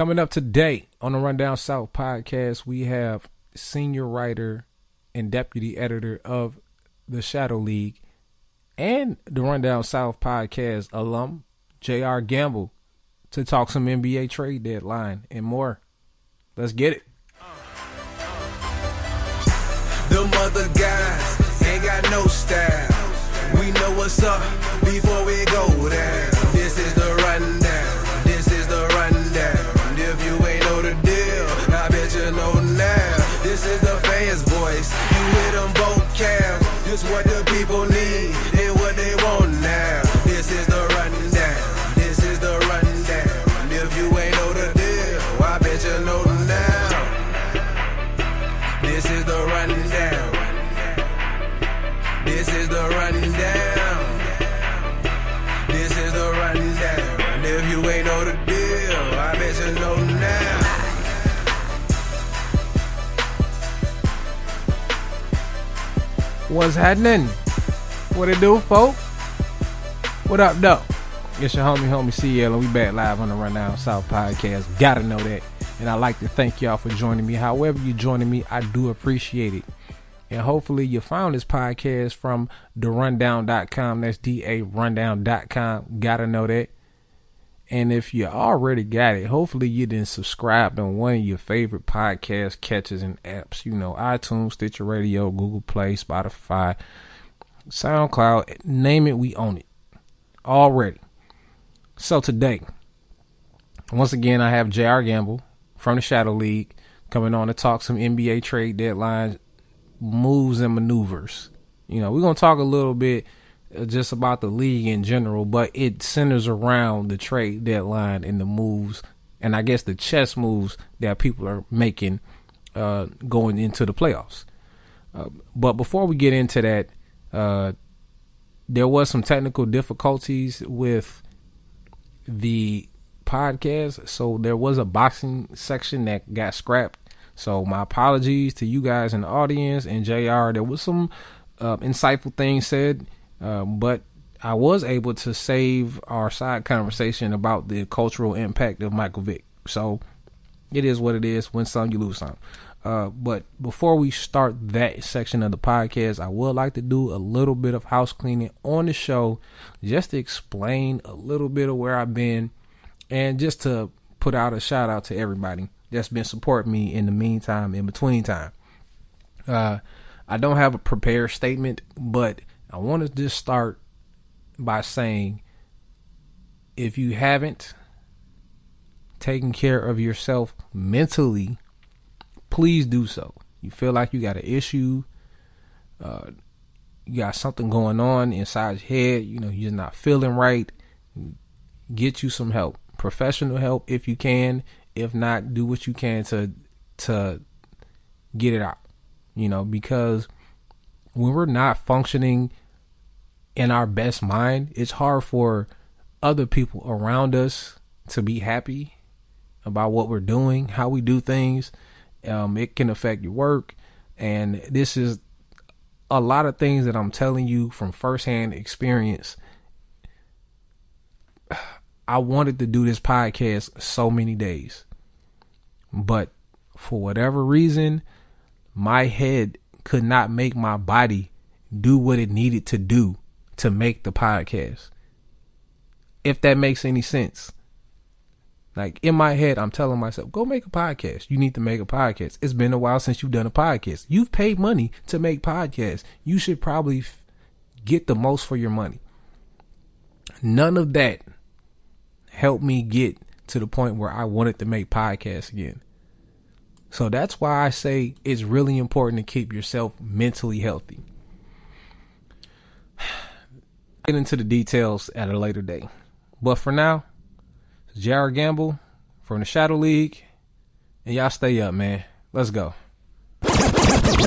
Coming up today on the Rundown South podcast, we have senior writer and deputy editor of the Shadow League and the Rundown South podcast alum, J.R. Gamble, to talk some NBA trade deadline and more. Let's get it. The mother guys ain't got no style. We know what's up before we go down. What What's happening? What it do, folk? What up, though? It's your homie, homie CL, and we back live on the Run Rundown South podcast. Gotta know that. And I'd like to thank y'all for joining me. However, you're joining me, I do appreciate it. And hopefully, you found this podcast from therundown.com. That's D A rundown.com. Gotta know that. And if you already got it, hopefully you didn't subscribe on one of your favorite podcast catches and apps. You know, iTunes, Stitcher Radio, Google Play, Spotify, SoundCloud. Name it, we own it already. So today, once again, I have J.R. Gamble from the Shadow League coming on to talk some NBA trade deadlines, moves, and maneuvers. You know, we're going to talk a little bit just about the league in general, but it centers around the trade deadline and the moves, and I guess the chess moves that people are making uh, going into the playoffs. Uh, but before we get into that, uh, there was some technical difficulties with the podcast, so there was a boxing section that got scrapped. So my apologies to you guys in the audience and Jr. There was some uh, insightful things said, uh, but I was able to save our side conversation about the cultural impact of Michael Vick. So it is what it is. Win some, you lose some. Uh, but before we start that section of the podcast, I would like to do a little bit of house cleaning on the show just to explain a little bit of where I've been and just to put out a shout out to everybody that's been supporting me in the meantime, in between time. Uh, I don't have a prepared statement, but I want to just start by saying if you haven't taken care of yourself mentally, please do so. You feel like you got an issue, uh, you got something going on inside your head, you know, you're not feeling right, get you some help. Professional help if you can. If not, do what you can to to get it out. You know, because when we're not functioning in our best mind, it's hard for other people around us to be happy about what we're doing, how we do things. Um, it can affect your work. And this is a lot of things that I'm telling you from firsthand experience. I wanted to do this podcast so many days, but for whatever reason, my head could not make my body do what it needed to do to make the podcast. If that makes any sense. Like in my head, I'm telling myself, go make a podcast. You need to make a podcast. It's been a while since you've done a podcast. You've paid money to make podcasts. You should probably f- get the most for your money. None of that helped me get to the point where I wanted to make podcasts again. So that's why I say it's really important to keep yourself mentally healthy. Get into the details at a later day. But for now, Jared Gamble from the Shadow League. And y'all stay up, man. Let's go. I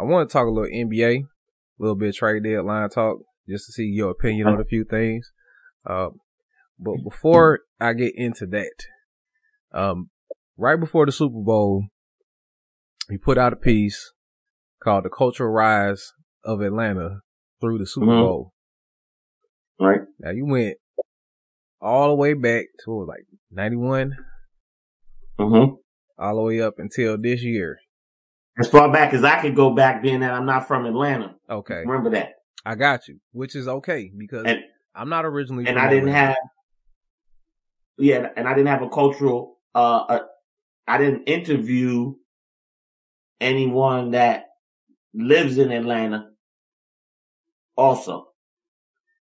want to talk a little NBA, a little bit trade deadline talk, just to see your opinion on a few things. Uh, but before I get into that, um, right before the Super Bowl, he put out a piece called "The Cultural Rise of Atlanta Through the Super Mhm. Bowl." Right. Now you went all the way back to what, like 91, Mm-hmm. all the way up until this year. As far back as I could go back, being that I'm not from Atlanta. Okay. Remember that. I got you, which is okay because And- I'm not originally and I didn't Atlanta. have, yeah, and I didn't have a cultural, uh, uh, I didn't interview anyone that lives in Atlanta also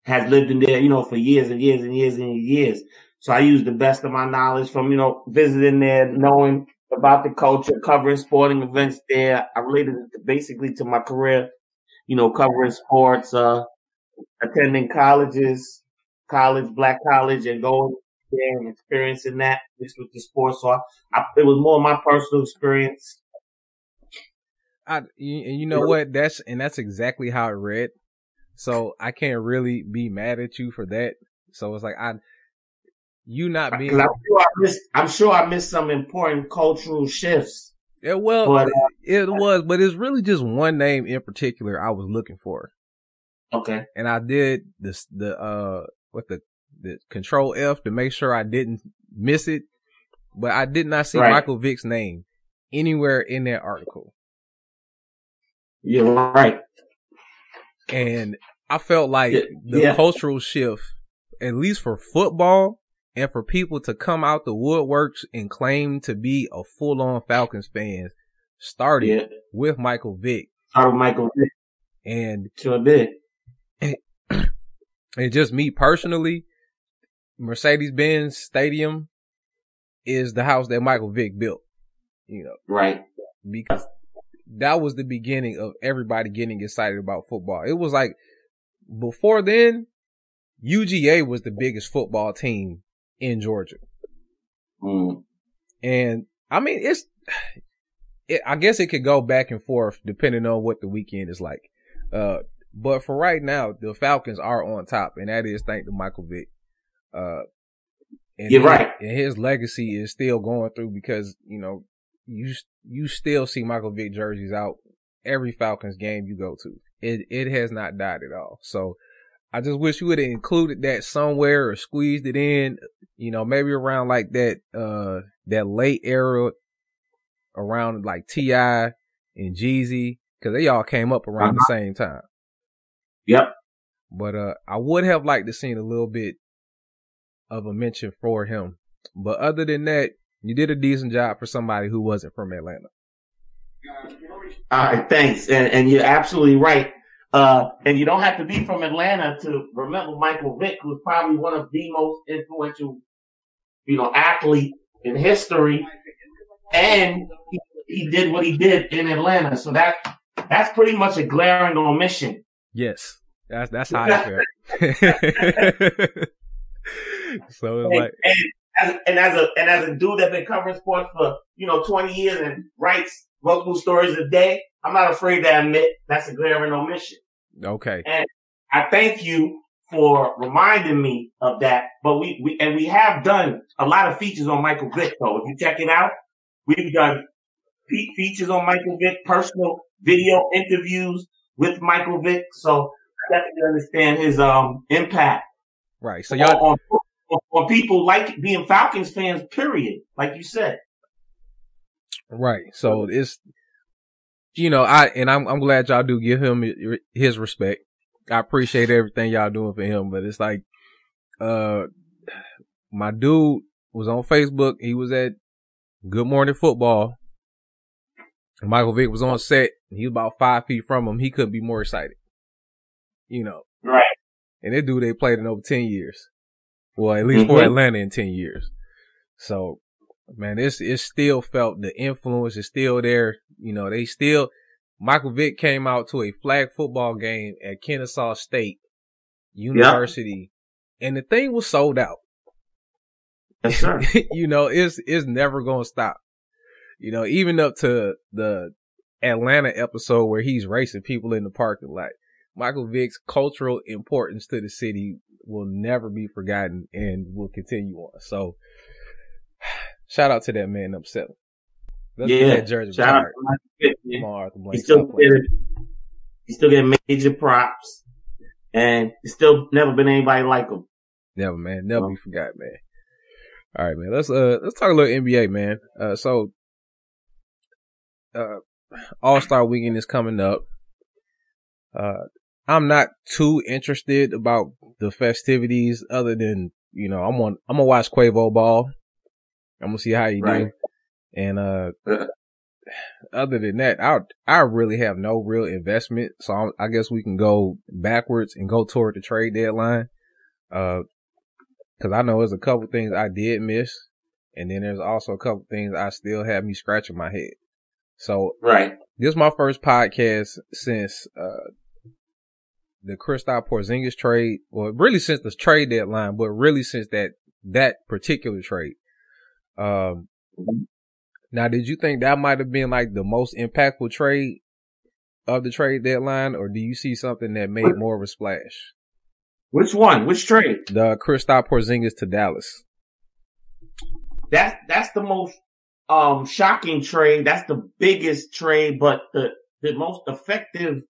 has lived in there, you know, for years and years and years and years. So I use the best of my knowledge from, you know, visiting there, knowing about the culture, covering sporting events there. I related it basically to my career, you know, covering sports, uh, attending colleges, college, black college, and going there and experiencing that mixed with the sports. So I, I, it was more my personal experience. I, you, and you know what? That's and that's exactly how it read. So I can't really be mad at you for that. So it's like I, you not being I'm sure I missed, I'm sure I missed some important cultural shifts. yeah, well, But, uh, it was, but it's really just one name in particular I was looking for, Okay. and I did this the uh what the the control F to make sure I didn't miss it, but I did not see Right. Michael Vick's name anywhere in that article. You're right. And I felt like Yeah, the yeah. cultural shift, at least for football and for people to come out the woodworks and claim to be a full on Falcons fan started Yeah. with Michael Vick. Started with Michael Vick. And, Sure did. and just me personally, Mercedes Benz Stadium is the house that Michael Vick built, you know, Right. because that was the beginning of everybody getting excited about football. It was like before then, UGA was the biggest football team in Georgia. Mm. And I mean, it's, it, I guess it could go back and forth depending on what the weekend is like. Uh, but for right now, the Falcons are on top and that is thanks to Michael Vick. Uh, and You're his- right. And his legacy is still going through because, you know, you, you still see Michael Vick jerseys out every Falcons game you go to. It, it has not died at all. So I just wish you would have included that somewhere or squeezed it in, you know, maybe around like that, uh, that late era around like T.I. and Jeezy, cause they all came up around the same time. Yep. But, uh, I would have liked to seen a little bit of a mention for him. But other than that, you did a decent job for somebody who wasn't from Atlanta. All right. Thanks. And, and you're absolutely right. Uh, and you don't have to be from Atlanta to remember Michael Vick, who's probably one of the most influential, you know, athlete in history. And he, he did what he did in Atlanta. So that, that's pretty much a glaring omission. Yes. That's, that's how I felt. so it's like, and, as, and as a and as a dude that's been covering sports for you know 20 years and writes multiple stories a day, I'm not afraid to admit that's a glaring omission. okay. And I thank you for reminding me of that. But we, we and we have done a lot of features on Michael Vick. though. if you check it out, we've done fe- features on Michael Vick, personal video interviews with Michael Vick. So I definitely understand his um impact Right. So y'all, on, on, on people like being Falcons fans, period. Like you said. Right. So it's, you know, I, and I'm, I'm glad y'all do give him his respect. I appreciate everything y'all doing for him, but it's like, uh, my dude was on Facebook. He was at Good Morning Football. Michael Vick was on set. He was about five feet from him. He couldn't be more excited. You know, Right. and they dude they played in over 10 years. Well, at least for Mhm. Atlanta in 10 years. So, man, it's, it's still felt the influence is still there. You know, they still, Michael Vick came out to a flag football game at Kennesaw State University and the thing was sold out. Yes, sir. you know, it's, it's never going to stop. You know, even up to the Atlanta episode where he's racing people in the parking lot. Michael Vick's cultural importance to the city will never be forgotten and will continue on. So, shout out to that man seven. Let's yeah. that jersey Shout out to. Come on, Arthur Blank. He's still getting, he's still getting major props, and still never been anybody like him. Never, man. Never be forgot, man. All right, man. Let's uh let's talk a little NBA, man. Uh, so uh, All Star Weekend is coming up. Uh, I'm not too interested about the festivities, other than you know I'm on I'm gonna watch Quavo ball. I'm gonna see how he right. do, and uh, other than that, I I really have no real investment. So I'm, i guess we can go backwards and go toward the trade deadline. Uh, cause I know there's a couple things I did miss. And then there's also a couple things I still have me scratching my head. So, right. This is my first podcast since, uh, the Kristaps Porzingis trade, or really since the trade deadline, but really since that, that particular trade. Um, now, did you think that might have been like the most impactful trade of the trade deadline, or do you see something that made more of a splash? Which one? Which trade? The Kristaps Porzingis to Dallas. That that's the most um shocking trade. That's the biggest trade, but the the most effective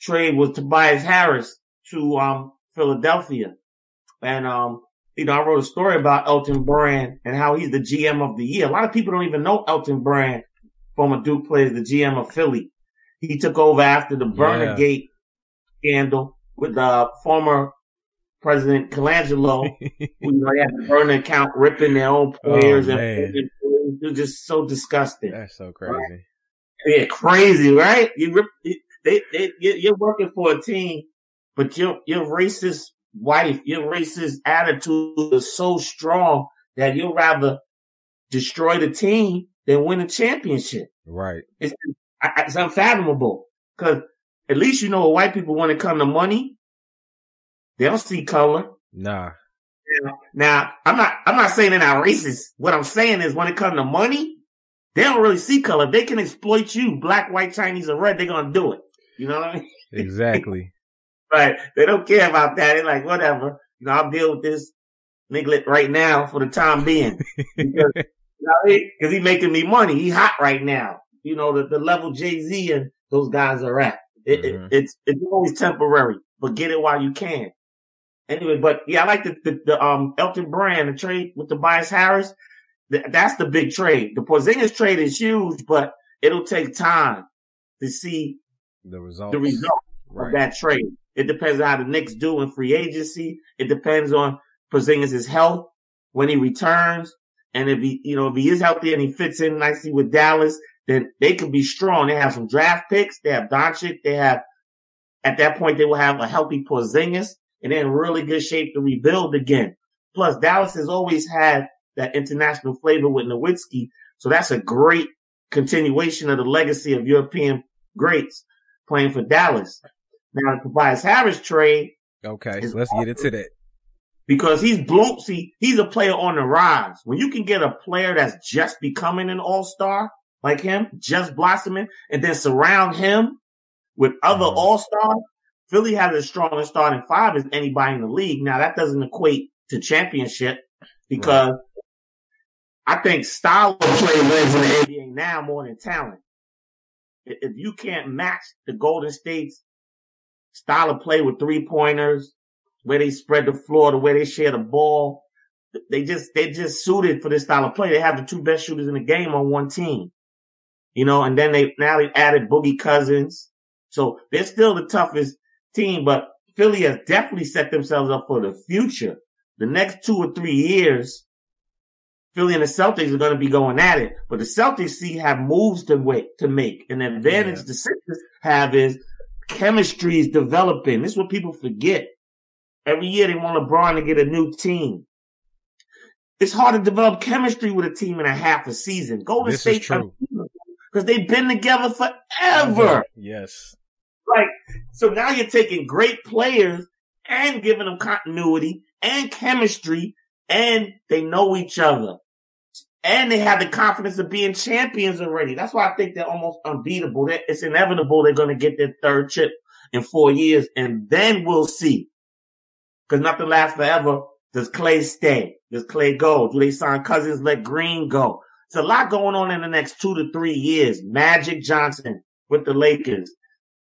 trade was Tobias Harris to um Philadelphia. And um you know, I wrote a story about Elton Brand and how he's the GM of the year. A lot of people don't even know Elton Brand, former Duke player, the GM of Philly. He took over after the Burner Gate scandal with the former President Colangelo, who you know, had the burner account ripping their own oh, players oh, and it was just so disgusting. That's so crazy. Right? Yeah, crazy, right? You rip, they, they, you're working for a team, but your your racist wife, your racist attitude is so strong that you'll rather destroy the team than win a championship. Right. It's it's unfathomable because at least you know what white people when it come to money, they don't see color. Nah. Now, I'm not, I'm not saying they're not racist. What I'm saying is when it comes to money, they don't really see color. They can exploit you, black, white, Chinese, or red. They're going to do it. You know what I mean? Exactly. right. They don't care about that. They're like, whatever. You know, I'll deal with this nigga right now for the time being. because, you know, cause he making me money. He hot right now. You know, the, the level Jay-Z and those guys are at. It, mm-hmm. it, it's, it's always temporary, but get it while you can. Anyway, but yeah, I like the, the, the um Elton Brand, the trade with the Tobias Harris. that's the big trade. The Porzingis trade is huge, but it'll take time to see the result. The result right. of that trade. It depends on how the Knicks do in free agency. It depends on Porzingis' health when he returns. And if he, you know, if he is healthy and he fits in nicely with Dallas, then they could be strong. They have some draft picks. They have Doncic. They have, at that point, they will have a healthy Porzingis and they're in really good shape to rebuild again. Plus, Dallas has always had that international flavor with Nowitzki. So that's a great continuation of the legacy of European greats playing for Dallas. Now, the Tobias Harris trade. Okay, let's get into that. Because he's blown, see, he's a player on the rise. When you can get a player that's just becoming an all-star like him, just blossoming, and then surround him with other mm-hmm. all-stars, Philly has as strong a starting five as anybody in the league. Now that doesn't equate to championship because right. I think style of play wins in the NBA now more than talent. If you can't match the Golden State's style of play with three pointers, where they spread the floor, the way they share the ball, they just, they just suited for this style of play. They have the two best shooters in the game on one team, you know, and then they, now they added Boogie Cousins. So they're still the toughest team, but Philly has definitely set themselves up for the future. The next two or three years, Philly and the Celtics are going to be going at it, but the Celtics see have moves to wait to make. And the advantage yeah. the Sixers have is chemistry is developing. This is what people forget. Every year they want LeBron to get a new team. It's hard to develop chemistry with a team in a half a season. Golden this State, because they've been together forever. Yes. Like, so now you're taking great players and giving them continuity and chemistry and they know each other. And they have the confidence of being champions already. That's why I think they're almost unbeatable. It's inevitable they're going to get their third chip in four years and then we'll see. Cause nothing lasts forever. Does Clay stay? Does Clay go? Do they sign Cousins? Let Green go? It's a lot going on in the next two to three years. Magic Johnson with the Lakers.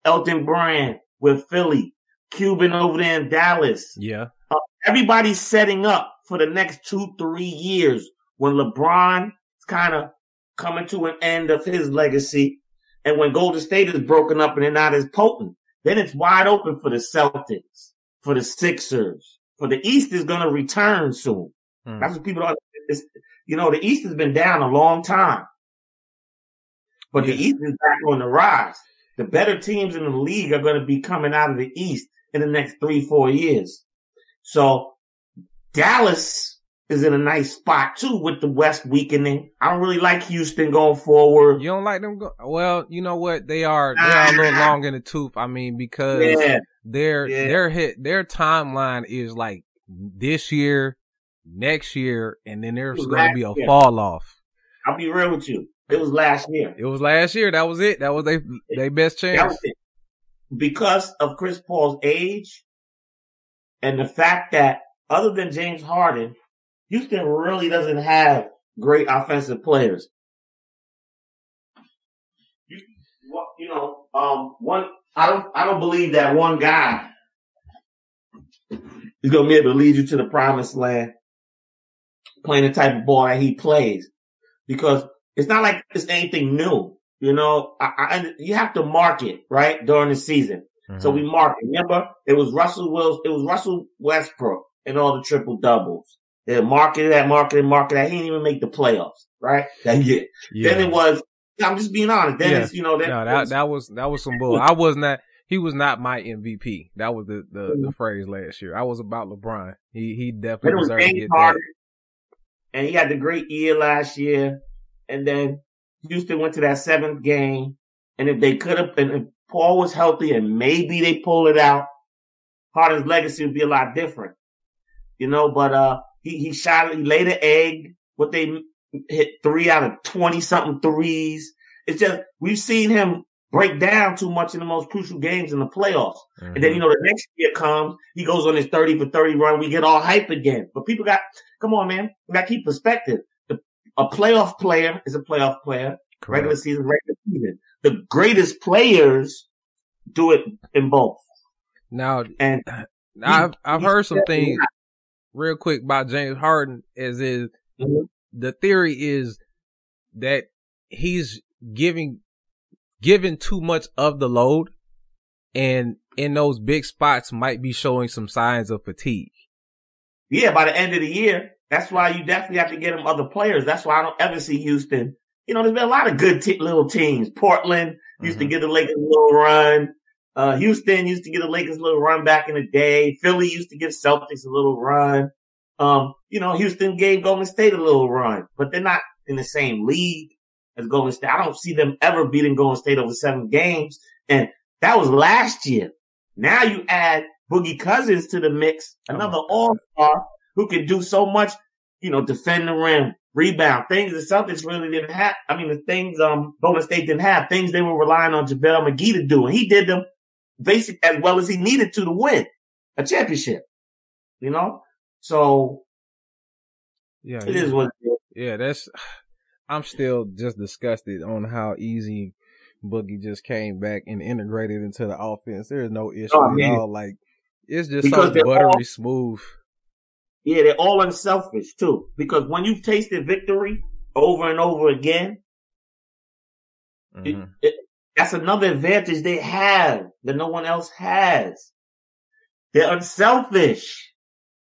Elton Brand with Philly, Cuban over there in Dallas. Yeah. Uh, everybody's setting up for the next two, three years when LeBron is kind of coming to an end of his legacy and when Golden State is broken up and they're not as potent. Then it's wide open for the Celtics, for the Sixers, for the East is going to return soon. Hmm. That's what people don't, you know, the East has been down a long time, but the East is back on the rise. The better teams in the league are going to be coming out of the East in the next three, four years. So Dallas is in a nice spot too with the West weakening. I don't really like Houston going forward. You don't like them? Go- well, you know what? They are they are a little ah. long in the tooth. I mean, because Yeah, their Yeah. their hit their timeline is like this year, next year, and then there's going to be a year. fall off. I'll be real with you. It was last year. It was last year. That was it. That was they they best That chance. was it. Because of Chris Paul's age and the fact that other than James Harden, Houston really doesn't have great offensive players. You, what- you know, um, one, I don't, I don't believe that one guy is going to be able to lead you to the promised land playing the type of ball that he plays because it's not like it's anything new. You know, I, I, you have to market it, right during the season. So Mm-hmm. we market. Remember, it was Russell Wills, it was Russell Westbrook and all the triple doubles. They marketed that, marketed, marketed that. He didn't even make the playoffs, right? That year. yeah. Then it was. I'm just being honest. Then Yeah. it's you know that, no, that that was that was some bull. I was not. He was not my MVP. That was the the, the phrase last year. I was about LeBron. He he definitely was deserved to get that. And he had the great year last year. And then Houston went to that seventh game, and if they could have, and if Paul was healthy, and maybe they pull it out, Harden's legacy would be a lot different, you know. But uh, he he shot, he laid an egg. What they hit three out of twenty something threes. It's just we've seen him break down too much in the most crucial games in the playoffs. And then, you know, the next year comes, he goes on his 30 for 30 run. We get all hype again. But people got, come on, man. We got to keep perspective. The, a playoff player is a playoff player. Correct. Regular season, regular season. The greatest players do it in both. Now And I've I've he- heard some things real quick by James Harden. As is Mhm. the theory is that he's giving giving too much of the load, and in those big spots might be showing some signs of fatigue. yeah, by the end of the year, that's why you definitely have to get him other players. That's why I don't ever see Houston. You know, there's been a lot of good t- little teams. Portland used to Mhm. give the Lakers a little run. Uh, Houston used to give the Lakers a little run back in the day. Philly used to give Celtics a little run. Um, you know, Houston gave Golden State a little run, but they're not in the same league as Golden State. I don't see them ever beating Golden State over seven games. And that was last year. Now you add Boogie Cousins to the mix, Oh another my God. all star who can do so much, you know, defend the rim, rebound, things the Celtics really didn't have. I mean, the things, um, Golden State didn't have, things they were relying on JaVale McGee to do. And he did them basic as well as he needed to to win a championship, you know? So Yeah, it he- is what it is. Yeah, that's. I'm still just disgusted on how easy Boogie just came back and integrated into the offense. There is no issue Oh, at all. Like it's just Because so buttery all- smooth. Yeah, they're all unselfish too. Because when you've tasted victory over and over again, Mhm. That's another advantage they have that no one else has. They're unselfish.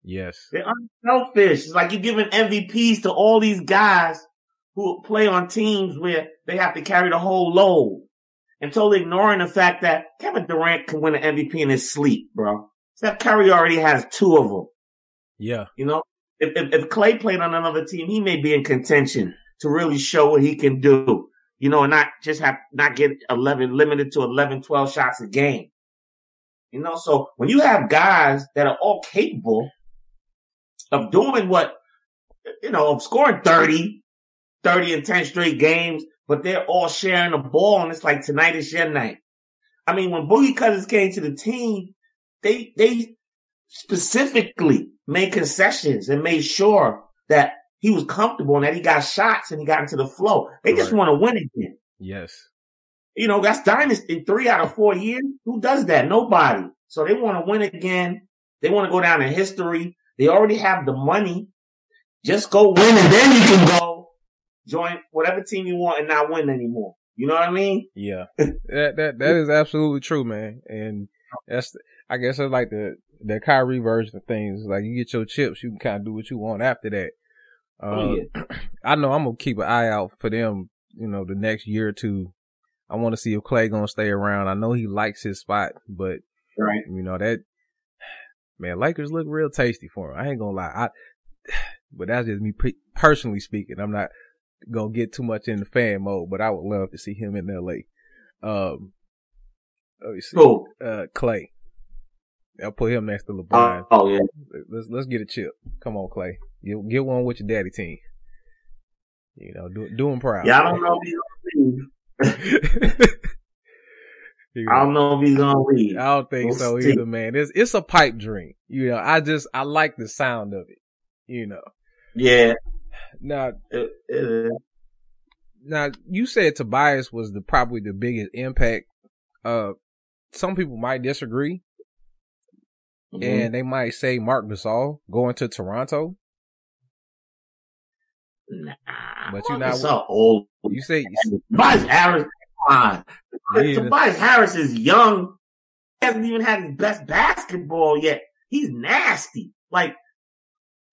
Yes. They're unselfish. It's like you're giving MVPs to all these guys who play on teams where they have to carry the whole load and totally ignoring the fact that Kevin Durant can win an MVP in his sleep, bro. Steph Curry already has two of them. Yeah. You know, if, if, if Clay played on another team, he may be in contention to really show what he can do, you know, and not just have, not get 11, limited to 11, 12 shots a game. You know, so when you have guys that are all capable of doing what, you know, of scoring 30, 30 and 10 straight games, but they're all sharing the ball and it's like tonight is your night. I mean, when Boogie Cousins came to the team, they, they specifically made concessions and made sure that he was comfortable and that he got shots and he got into the flow. They just want to win again. Yes. You know, that's dynasty three out of four years. Who does that? Nobody. So they want to win again. They want to go down in history They already have the money. Just go win and then you can go join whatever team you want and not win anymore. You know what I mean? Yeah, that that that is absolutely true, man. And that's I guess it's like the the Kyrie version of things. Like you get your chips, you can kind of do what you want after that. Uh, Oh, yeah. I know I'm gonna keep an eye out for them. You know, the next year or two. I want to see if Clay gonna stay around. I know he likes his spot, but Right. you know that man, Lakers look real tasty for him. I ain't gonna lie. I, but that's just me pe- personally speaking. I'm not gonna get too much in the fan mode, but I would love to see him in L.A. Um, let me see. Cool. Uh, Clay. I'll put him next to Oh, LeBron. oh, yeah. Let's let's get a chip. Come on, Clay. Get get one with your daddy team. You know, do do him proud. Yeah, I don't know if he's gonna leave. I don't know if he's gonna leave. I don't think We'll so see. either, man. It's it's a pipe dream. You know, I just I like the sound of it. You know. Yeah, Now it, it now you said Tobias was the probably the biggest impact. Uh some people might disagree Mhm. and they might say Marc Gasol going to Toronto. Nah, But you Marcus not- so old. You say Tobias Harris, come on. Yeah. Tobias Harris is young. He hasn't even had his best basketball yet. He's nasty. Like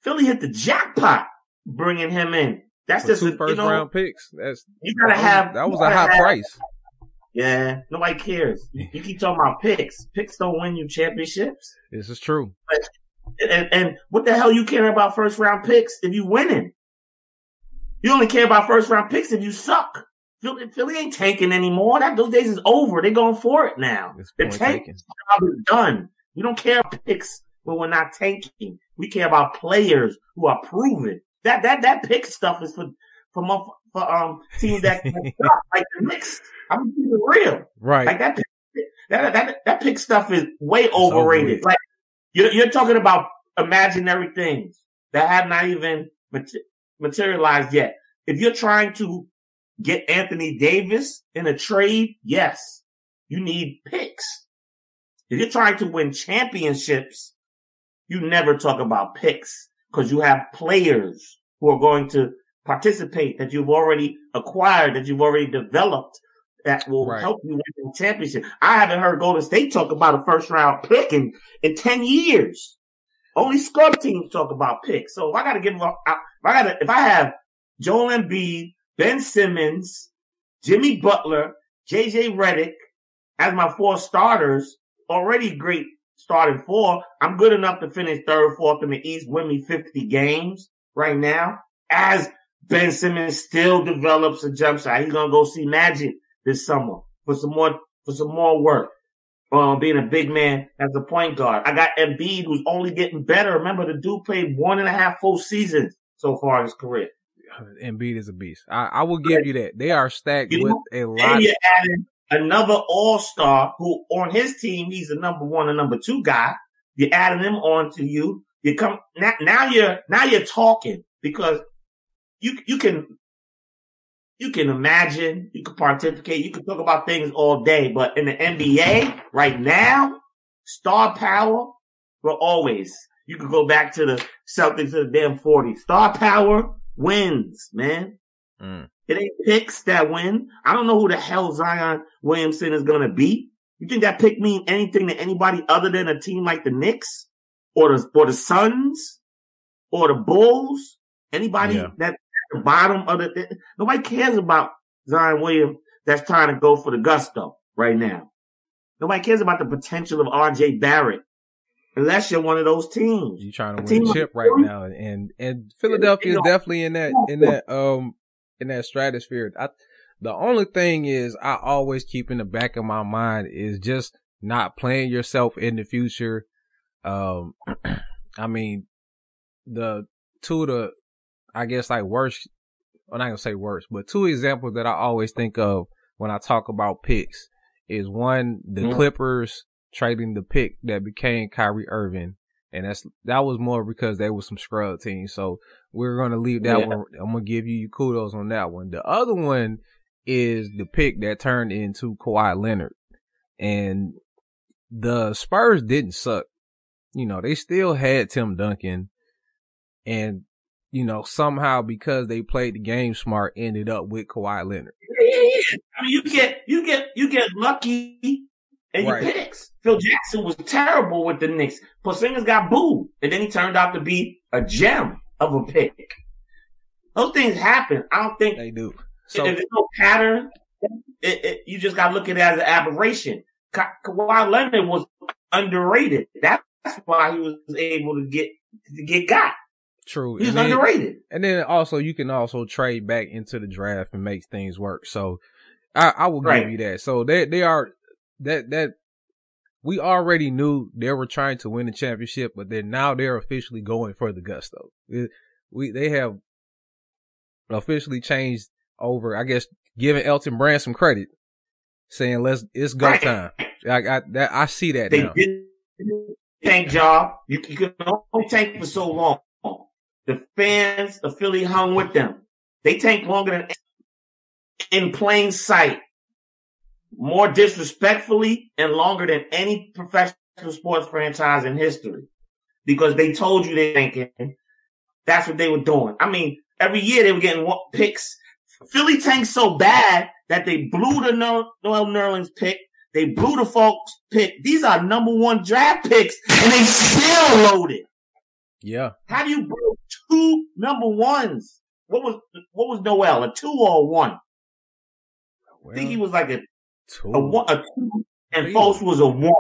Philly hit the jackpot bringing him in. That's for just two a, first you know, round picks. That's You gotta that was- have that was a high have- price. Yeah, nobody cares. You, keep talking about picks. Picks don't win you championships. This is true. And, and what the hell you care about first round picks if you winning? You only care about first round picks if you suck. Philly, Philly ain't tanking anymore. That those days is over. They're going for it now. The point tank taken. job is done. We don't care about picks when we're not tanking. We care about players who are proven. That that that pick stuff is for for for um teams that that like the Knicks. I'm keeping it real. Right. Like that, that that that pick stuff is way overrated. overrated. Like you're you're talking about imaginary things that have not even materialized yet. If you're trying to get Anthony Davis in a trade, yes, you need picks. If you're trying to win championships, you never talk about picks because you have players who are going to participate that you've already acquired, that you've already developed that will Right. help you win the championship. I haven't heard Golden State talk about a first round pick in, in 10 years. Only scrub teams talk about picks. So if I gotta give them, if I gotta, if I have Joel Embiid, Ben Simmons, Jimmy Butler, JJ Redick as my four starters, already great starting four. I'm good enough to finish third, fourth in the East, win me 50 games right now. As Ben Simmons still develops a jump shot, he's gonna go see Magic this summer for some more for some more work. Um, being a big man as a point guard. I got Embiid who's only getting better. Remember, the dude played one and a half full seasons so far in his career. Embiid is a beast. I, I will give you that. They are stacked You with know, a lot. And you're adding another all star who on his team, he's the number one and number two guy. You're adding him on to you. You come now, now you're, now you're talking because you, you can, you can imagine, you can pontificate, you can talk about things all day, but in the NBA right now, star power will always, you can go back to the Celtics of the damn 40s. Star power wins, man. Mm. It ain't picks that win. I don't know who the hell Zion Williamson is gonna be. You think that pick mean anything to anybody other than a team like the Knicks or the or the Suns or the Bulls? Anybody Yeah. that at the bottom of the nobody cares about Zion Williams that's trying to go for the gusto right now. Nobody cares about the potential of RJ Barrett unless you're one of those teams. You're trying to win a chip right now, and and Philadelphia is definitely in that in that um in that stratosphere. I, the only thing is, I always keep in the back of my mind is just not playing yourself in the future. Um, I mean, the two of the, I guess like worst, I'm not gonna say worst, but two examples that I always think of when I talk about picks is one, the Mhm. Clippers trading the pick that became Kyrie Irving. And that's, that was more because they were some scrub teams. So we're going to leave that Yeah. one. I'm going to give you kudos on that one. The other one is the pick that turned into Kawhi Leonard. And the Spurs didn't suck. you know, they still had Tim Duncan and, you know, somehow because they played the game smart ended up with Kawhi Leonard. Yeah, yeah, yeah. I mean, you get, you get, you get lucky and you Right. picks. Phil Jackson was terrible with the Knicks. Porzingis got booed and then he turned out to be a gem of a pick. Those things happen. I don't think They do. So, So if there's no pattern, it, it, you just got to look at it as an aberration. Ka- Kawhi Leonard was underrated. That's why he was able to get to get got. True. He was And then, underrated. and then also you can also trade back into the draft and make things work. So I, I will Right. give you that. So they they are that that we already knew they were trying to win the championship, but then now they're officially going for the gusto. It- we they have officially changed over. I guess giving Elton Brand some credit, saying let's it's go Right. time. I, I that I see that They now. did tank job. You, you can only tank for so long. The fans of Philly hung with them. They tanked longer than in plain sight, more disrespectfully and longer than any professional sports franchise in history because they told you they tanking. That's what they were doing. I mean, every year they were getting picks. Philly tanked so bad that they blew the Noel Noel Nerlens pick. They blew the Fultz pick. These are number one draft picks and they still loaded. Yeah, How do you blow two number ones? What was, what was Noel? A two or a one? I think he was like a, two. a one, a two and? Fultz was a one.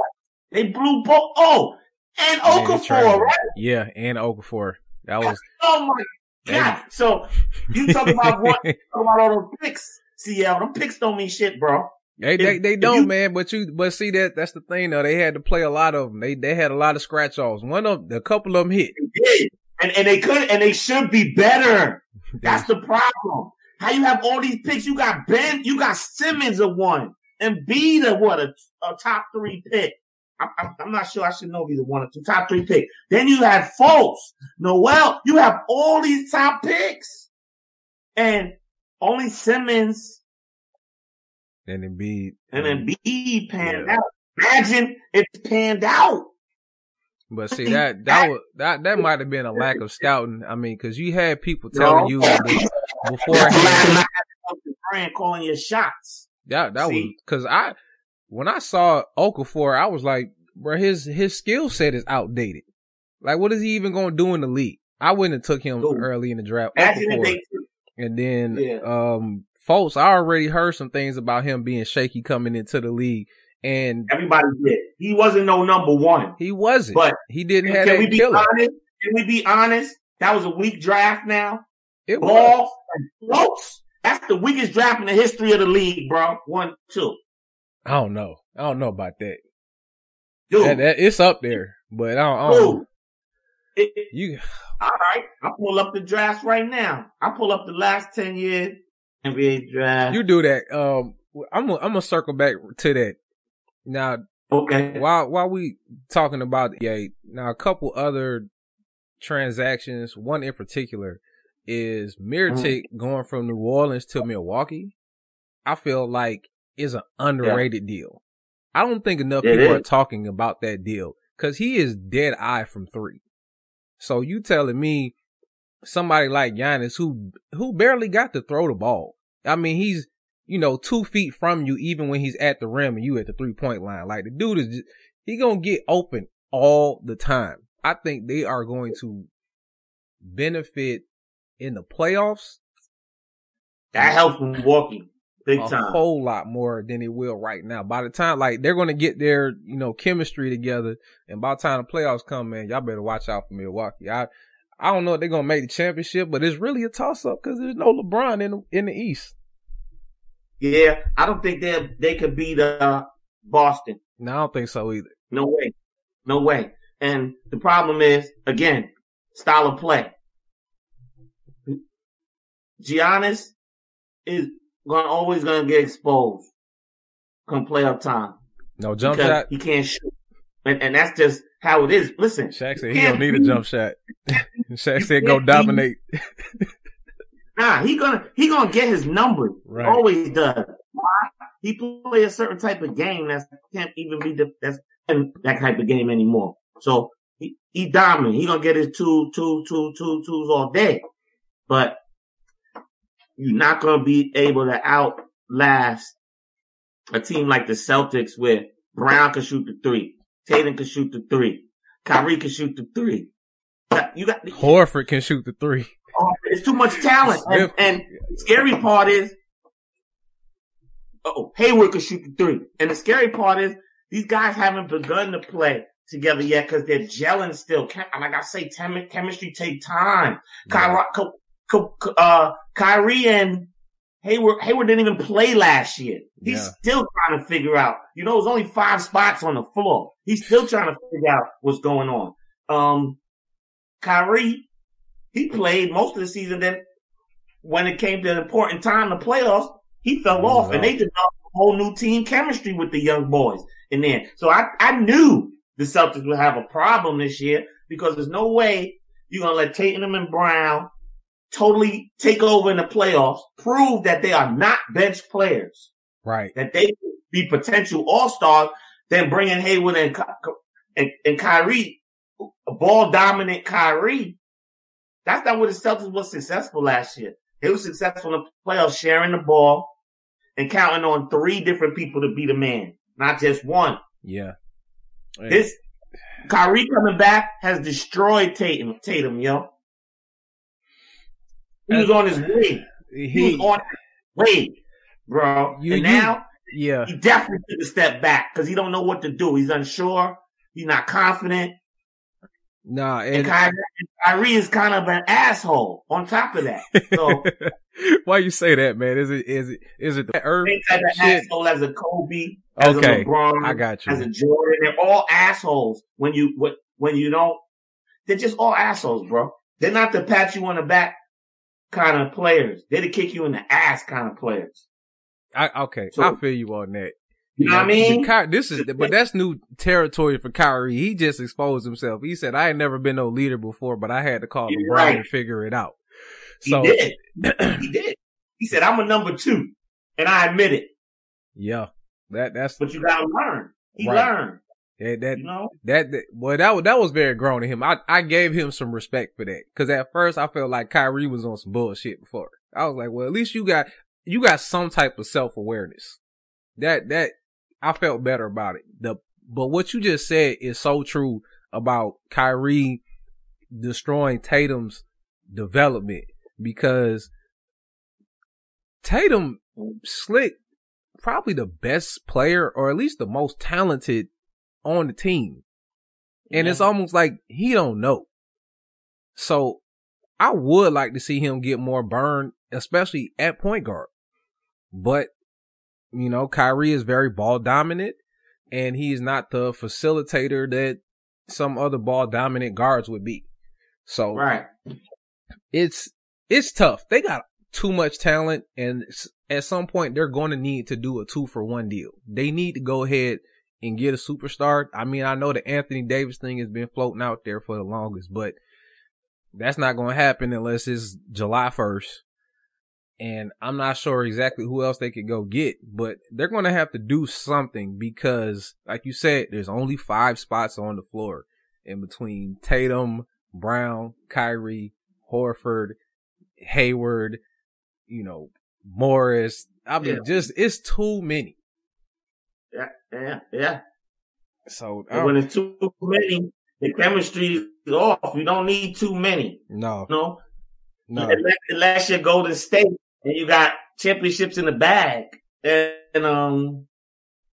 They blew both. Oh, and Okafor, right? Yeah, and Okafor. That was Oh my God. So you talk about what, talk about all those picks. CL, them picks don't mean shit, bro. They they If- they if don't, you- man. But you but see that that's the thing though. They had to play a lot of them. They they had a lot of scratch offs. One of a couple of them hit. And, and they could, and they should be better. That's the problem. How you have all these picks? You got Ben, you got Simmons a one, and B the what a, a top three pick. I'm, I'm, I'm not sure. I should know if he's a one or two top three pick. Then you had Fultz, Noel. You have all these top picks, and only Simmons and then be and then B panned Yeah. out. Imagine it panned out. But see that that was that that might have been a lack of scouting. I mean, because you had people telling No. you be- beforehand. Brand calling your shots. That that was because I when I saw Okafor, I was like, bro, his his skill set is outdated. Like, what is he even going to do in the league? I wouldn't have took him early in the draft. Okafor. And then, Yeah. um, Fultz, I already heard some things about him being shaky coming into the league, and Everybody did. He wasn't no number one. he wasn't. But he didn't Can, have that we be killer. honest? Can we be honest? That was a weak draft now. It was. Ball and Fultz. That's the weakest draft in the history of the league, bro. One, two. I don't know. I don't know about that. Dude. That- that- it's up there, but I don't. I don't it- You all right. I pull up the drafts right now. I pull up the last 10 years NBA draft. you do that. Um, I'm gonna I'm gonna circle back to that. Now, okay. while while we talking about yeah, now a couple other transactions. One in particular is Mirotic going from New Orleans to Milwaukee. I feel like is an underrated deal. I don't think enough It people are talking about that deal because he is dead eye from three. So you telling me somebody like Giannis who who barely got to throw the ball? I mean, he's you know two feet from you even when he's at the rim and you at the three point line. Like the dude is just, he gonna get open all the time. I think they are going to benefit in the playoffs That helps Milwaukee big a time. whole lot more than it will right now. By the time like they're gonna get their you know chemistry together, and by the time the playoffs come, man, y'all better watch out for Milwaukee. I I don't know if they're gonna make the championship, but it's really a toss up because there's no LeBron in the, in the East. yeah. I don't think they they could beat uh, Boston. No, I don't think so either. No way. No way. And the problem is, again, style of play. Giannis is going always going to get exposed come playoff time. No jump shot. He can't shoot. And, and that's just how it is. Listen, Shaq said he don't need a jump shot. Shaq said go dominate. Nah, he gonna he gonna get his numbers. Right. Always does. Why? He play a certain type of game that can't even be the, that's that type of game anymore. So he, he dominant. He gonna get his two, two, two, two, twos all day. But you're not gonna be able to outlast a team like the Celtics where Brown can shoot the three, Tatum can shoot the three, Kyrie can shoot the three. You got Horford can shoot the three. Oh, it's too much talent. And, and scary part is, oh, Hayward can shoot the three. And the scary part is these guys haven't begun to play together yet because they're gelling still. Like I say, chemistry take time. Yeah. Kyrie, uh, Kyrie and Hayward, Hayward didn't even play last year. He's yeah. still trying to figure out, you know, there's only five spots on the floor. He's still trying to figure out what's going on. Um, Kyrie, he played most of the season. Then when it came to an important time, the playoffs, he fell oh, off and they developed a whole new team chemistry with the young boys in there. So I, I knew the Celtics would have a problem this year because there's no way you're going to let Tatum and Brown totally take over in the playoffs, prove that they are not bench players. Right. That they be potential all-stars, then bring in Hayward and, and, and Kyrie, a ball dominant Kyrie. That's not what the Celtics was successful last year. They were successful in the playoffs, sharing the ball and counting on three different people to be the man, not just one. Yeah. Hey. This Kyrie coming back has destroyed Tatum, Tatum, yo. He was on his way. He, he was on his way, bro. You, and now, you, yeah, he definitely took a step back because he don't know what to do. He's unsure. He's not confident. Nah, and, and Kyrie, Kyrie is kind of an asshole. On top of that, so why you say that, man? Is it is it is it the Irv as an asshole as a Kobe, as okay. a LeBron, I got you. As a Jordan, they're all assholes. When you when you don't, they're just all assholes, bro. They're not to pat you on the back kind of players. They're the kick you in the ass kind of players. I okay, so, I feel you on that. You know what I mean? The, this is, but that's new territory for Kyrie. He just exposed himself. He said, "I ain't never been no leader before, but I had to call LeBron right. and figure it out." So he did. he did. He said, "I'm a number two, and I admit it." Yeah, that that's. But you gotta learn. He right. learned. That that, you know? that that well that that was very grown to him. I I gave him some respect for that because at first I felt like Kyrie was on some bullshit before. I was like, well, at least you got you got some type of self awareness. That that I felt better about it. The but what you just said is so true about Kyrie destroying Tatum's development because Tatum slick probably the best player or at least the most talented on the team. And yeah. it's almost like he don't know. So I would like to see him get more burn, especially at point guard. But you know, Kyrie is very ball dominant and he's not the facilitator that some other ball dominant guards would be. So right. it's it's tough. They got too much talent and at some point they're going to need to do a two for one deal. They need to go ahead and get a superstar. I mean, I know the Anthony Davis thing has been floating out there for the longest, but that's not going to happen unless it's July 1st and I'm not sure exactly who else they could go get, but they're going to have to do something because, like you said, there's only five spots on the floor in between Tatum, Brown, Kyrie, Horford, Hayward, you know, Morris. I mean, yeah. just, it's too many. Yeah, yeah, yeah. So when it's too many, the chemistry is off. You don't need too many. No. No. No. Unless, you're Golden State and you got championships in the bag, and, and um,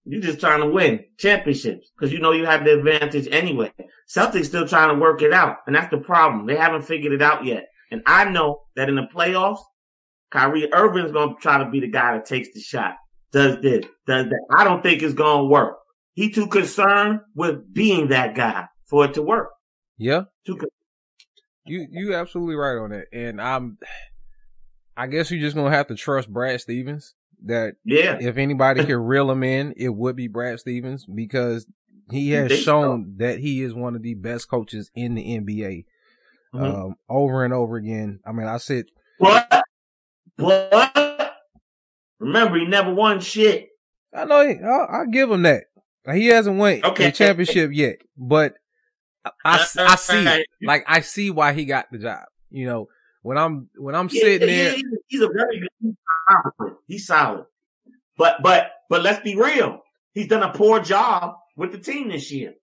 you're just trying to win championships because you know you have the advantage anyway. Celtics still trying to work it out, and that's the problem. They haven't figured it out yet. And I know that in the playoffs, Kyrie Irving's gonna try to be the guy that takes the shot, does this, does that. I don't think it's gonna work. He too concerned with being that guy for it to work. Yeah. Too. Con- you you absolutely right on that, and I'm I guess you're just gonna have to trust Brad Stevens. That yeah, if anybody can reel him in, it would be Brad Stevens because he has shown so. that he is one of the best coaches in the NBA. Mm-hmm. Um, over and over again. I mean, I said, what? What? Remember, he never won shit. I know. I'll, I'll give him that. He hasn't won okay. a championship yet, but I, I see it. Like I see why he got the job. You know, when I'm when I'm Yeah, sitting yeah, there, he's, a very good. He's solid. He's solid. But but but let's be real. He's done a poor job with the team this year.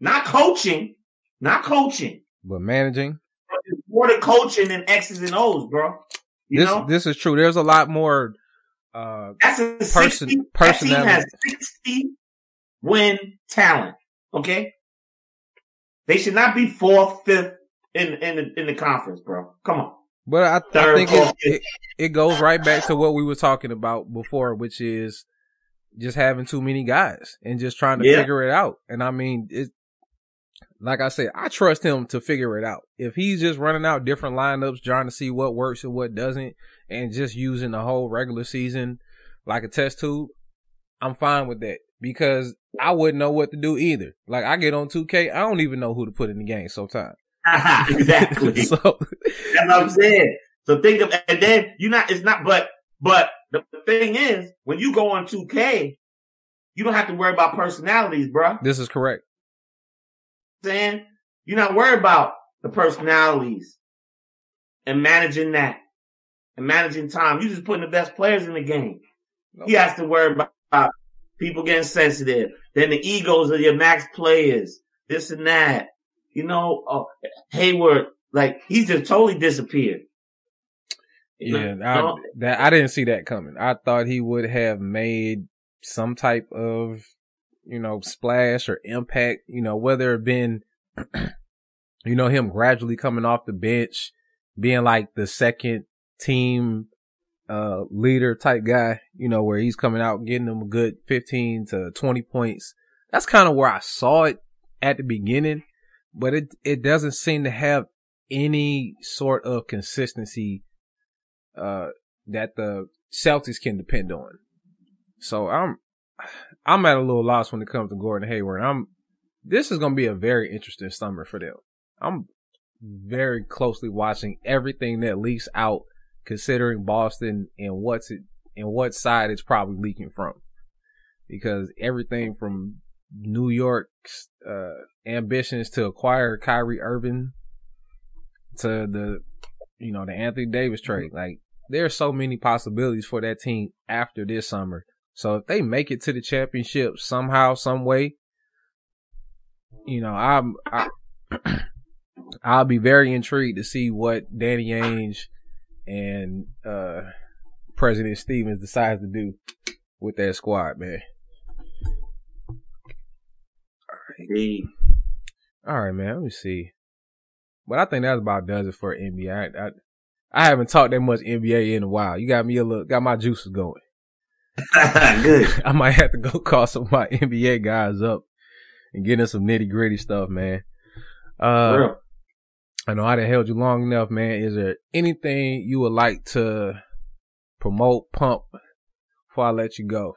Not coaching, not coaching. but managing It's more the coaching than X's and O's, bro. You this know, this is true. There's a lot more. Uh that's a person- 60, that team has sixty win talent. Okay, they should not be fourth, fifth in in the, in the conference, bro. Come on. But I, I think it, it it goes right back to what we were talking about before, which is just having too many guys and just trying to Yeah. figure it out. And I mean, it like I said, I trust him to figure it out. If he's just running out different lineups, trying to see what works and what doesn't, and just using the whole regular season like a test tube, I'm fine with that because I wouldn't know what to do either. Like I get on 2K, I don't even know who to put in the game sometimes. exactly. so That's what I'm saying. So think of, and then you're not, it's not, but, but the thing is, when you go on 2K, you don't have to worry about personalities, bruh. this is correct. Saying you're not worried about the personalities and managing that and managing time. You're just putting the best players in the game. He has to worry about, people getting sensitive. Then the egos of your max players, this and that. You know, uh, Hayward, like he's just totally disappeared. Yeah? I, that I didn't see that coming. I thought he would have made some type of, you know, splash or impact. You know, whether it been, you know, him gradually coming off the bench, being like the second team uh leader type guy. You know, where he's coming out getting them a good fifteen to twenty points. That's kind of where I saw it at the beginning, but it it doesn't seem to have any sort of consistency uh, that the Celtics can depend on. So I'm, I'm at a little loss when it comes to Gordon Hayward. I'm, this is going to be a very interesting summer for them. I'm very closely watching everything that leaks out, considering Boston and what's it, and what side it's probably leaking from. Because everything from New York's, uh, ambitions to acquire Kyrie Irving to the, you know, the Anthony Davis trade, like, there are so many possibilities for that team after this summer. So if they make it to the championship somehow, some way, you know, I'm, I, I'll be very intrigued to see what Danny Ainge and, uh, President Stevens decides to do with that squad, man. Hey, All right, man. Let me see. But I think that about does it for NBA. I, I, I haven't talked that much NBA in a while. You got me a little, got my juices going. good. I might have to go call some of my NBA guys up and get in some nitty gritty stuff, man. Uh, Real. I know I done held you long enough, man. Is there anything you would like to promote, pump before I let you go?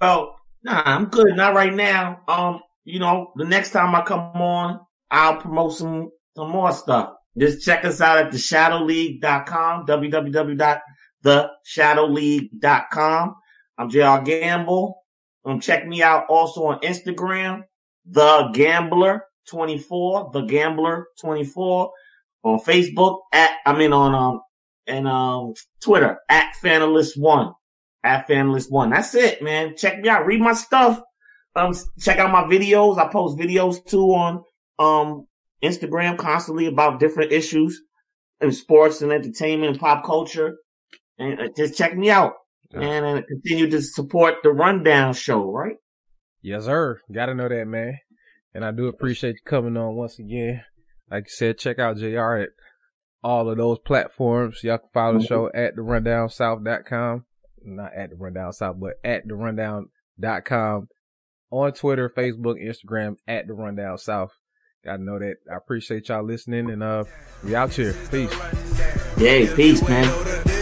Well, nah, I'm good. Not right now. Um, you know, the next time I come on, I'll promote some some more stuff. Just check us out at theshadowleague.com, www.theshadowleague.com. I'm JR Gamble. Um, check me out also on Instagram, The Gambler 24, The Gambler 24. On Facebook at, I mean on, um, and, um, Twitter at Fanalist One at Fanlist One. That's it, man. Check me out. Read my stuff. Um, check out my videos. I post videos too on um Instagram constantly about different issues in sports and entertainment and pop culture. And uh, just check me out. Yeah. And, and continue to support the Rundown Show, right? Yes, sir. Gotta know that, man. And I do appreciate you coming on once again. Like you said, check out JR at all of those platforms. Y'all can follow the show at the rundownsouth.com. Not at the rundown south, but at the rundown.com on Twitter, Facebook, Instagram at the rundown south. Gotta know that. I appreciate y'all listening and uh we out here. Peace. Yay, peace, man.